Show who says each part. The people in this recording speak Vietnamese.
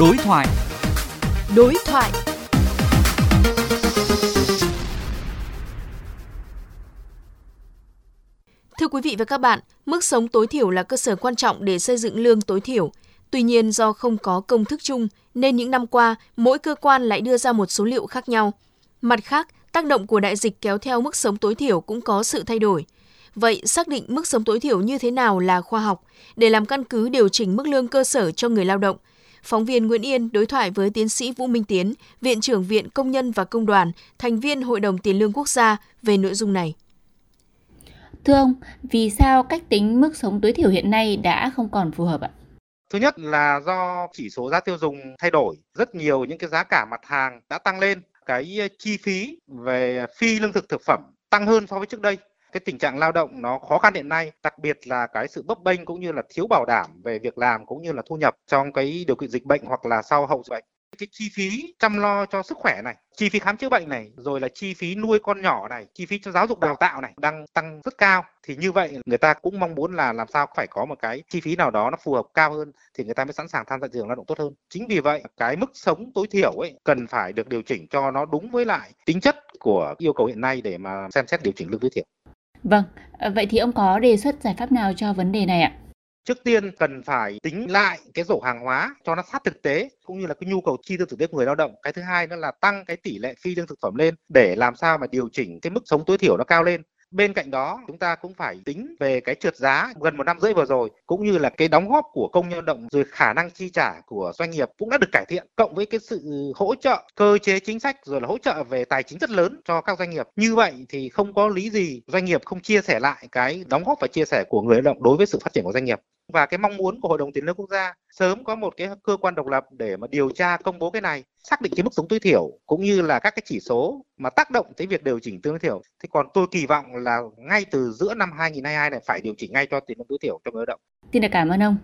Speaker 1: Đối thoại.
Speaker 2: Đối thoại. Thưa quý vị và các bạn, mức sống tối thiểu là cơ sở quan trọng để xây dựng lương tối thiểu. Tuy nhiên do không có công thức chung nên những năm qua mỗi cơ quan lại đưa ra một số liệu khác nhau. Mặt khác, tác động của đại dịch kéo theo mức sống tối thiểu cũng có sự thay đổi. Vậy xác định mức sống tối thiểu như thế nào là khoa học để làm căn cứ điều chỉnh mức lương cơ sở cho người lao động? Phóng viên Nguyễn Yên đối thoại với tiến sĩ Vũ Minh Tiến, Viện trưởng Viện Công nhân và Công đoàn, thành viên Hội đồng Tiền lương Quốc gia về nội dung này.
Speaker 3: Thưa ông, vì sao cách tính mức sống tối thiểu hiện nay đã không còn phù hợp ạ?
Speaker 4: Thứ nhất là do chỉ số giá tiêu dùng thay đổi, rất nhiều những cái giá cả mặt hàng đã tăng lên, cái chi phí về phi lương thực thực phẩm tăng hơn so với trước đây cái tình trạng lao động nó khó khăn hiện nay, đặc biệt là cái sự bấp bênh cũng như là thiếu bảo đảm về việc làm cũng như là thu nhập trong cái điều kiện dịch bệnh hoặc là sau hậu dịch bệnh. Cái chi phí chăm lo cho sức khỏe này, chi phí khám chữa bệnh này, rồi là chi phí nuôi con nhỏ này, chi phí cho giáo dục đào tạo này đang tăng rất cao. Thì như vậy người ta cũng mong muốn là làm sao phải có một cái chi phí nào đó nó phù hợp cao hơn thì người ta mới sẵn sàng tham gia thị trường lao động tốt hơn. Chính vì vậy, cái mức sống tối thiểu ấy cần phải được điều chỉnh cho nó đúng với lại tính chất của yêu cầu hiện nay để mà xem xét điều chỉnh lương tối thiểu.
Speaker 3: Vâng, ờ, vậy thì ông có đề xuất giải pháp nào cho vấn đề này ạ?
Speaker 4: Trước tiên cần phải tính lại cái rổ hàng hóa cho nó sát thực tế cũng như là cái nhu cầu chi tiêu thực tế của người lao động. Cái thứ hai nữa là tăng cái tỷ lệ phi lương thực phẩm lên để làm sao mà điều chỉnh cái mức sống tối thiểu nó cao lên. Bên cạnh đó, chúng ta cũng phải tính về cái trượt giá gần một năm rưỡi vừa rồi, cũng như là cái đóng góp của công nhân động rồi khả năng chi trả của doanh nghiệp cũng đã được cải thiện, cộng với cái sự hỗ trợ cơ chế chính sách rồi là hỗ trợ về tài chính rất lớn cho các doanh nghiệp. Như vậy thì không có lý gì doanh nghiệp không chia sẻ lại cái đóng góp và chia sẻ của người lao động đối với sự phát triển của doanh nghiệp và cái mong muốn của Hội đồng Tiền lương Quốc gia sớm có một cái cơ quan độc lập để mà điều tra công bố cái này, xác định cái mức sống tối thiểu cũng như là các cái chỉ số mà tác động tới việc điều chỉnh tương thiểu. Thế còn tôi kỳ vọng là ngay từ giữa năm 2022 này phải điều chỉnh ngay cho tiền lương tối thiểu cho người lao động.
Speaker 3: Xin được cảm ơn ông.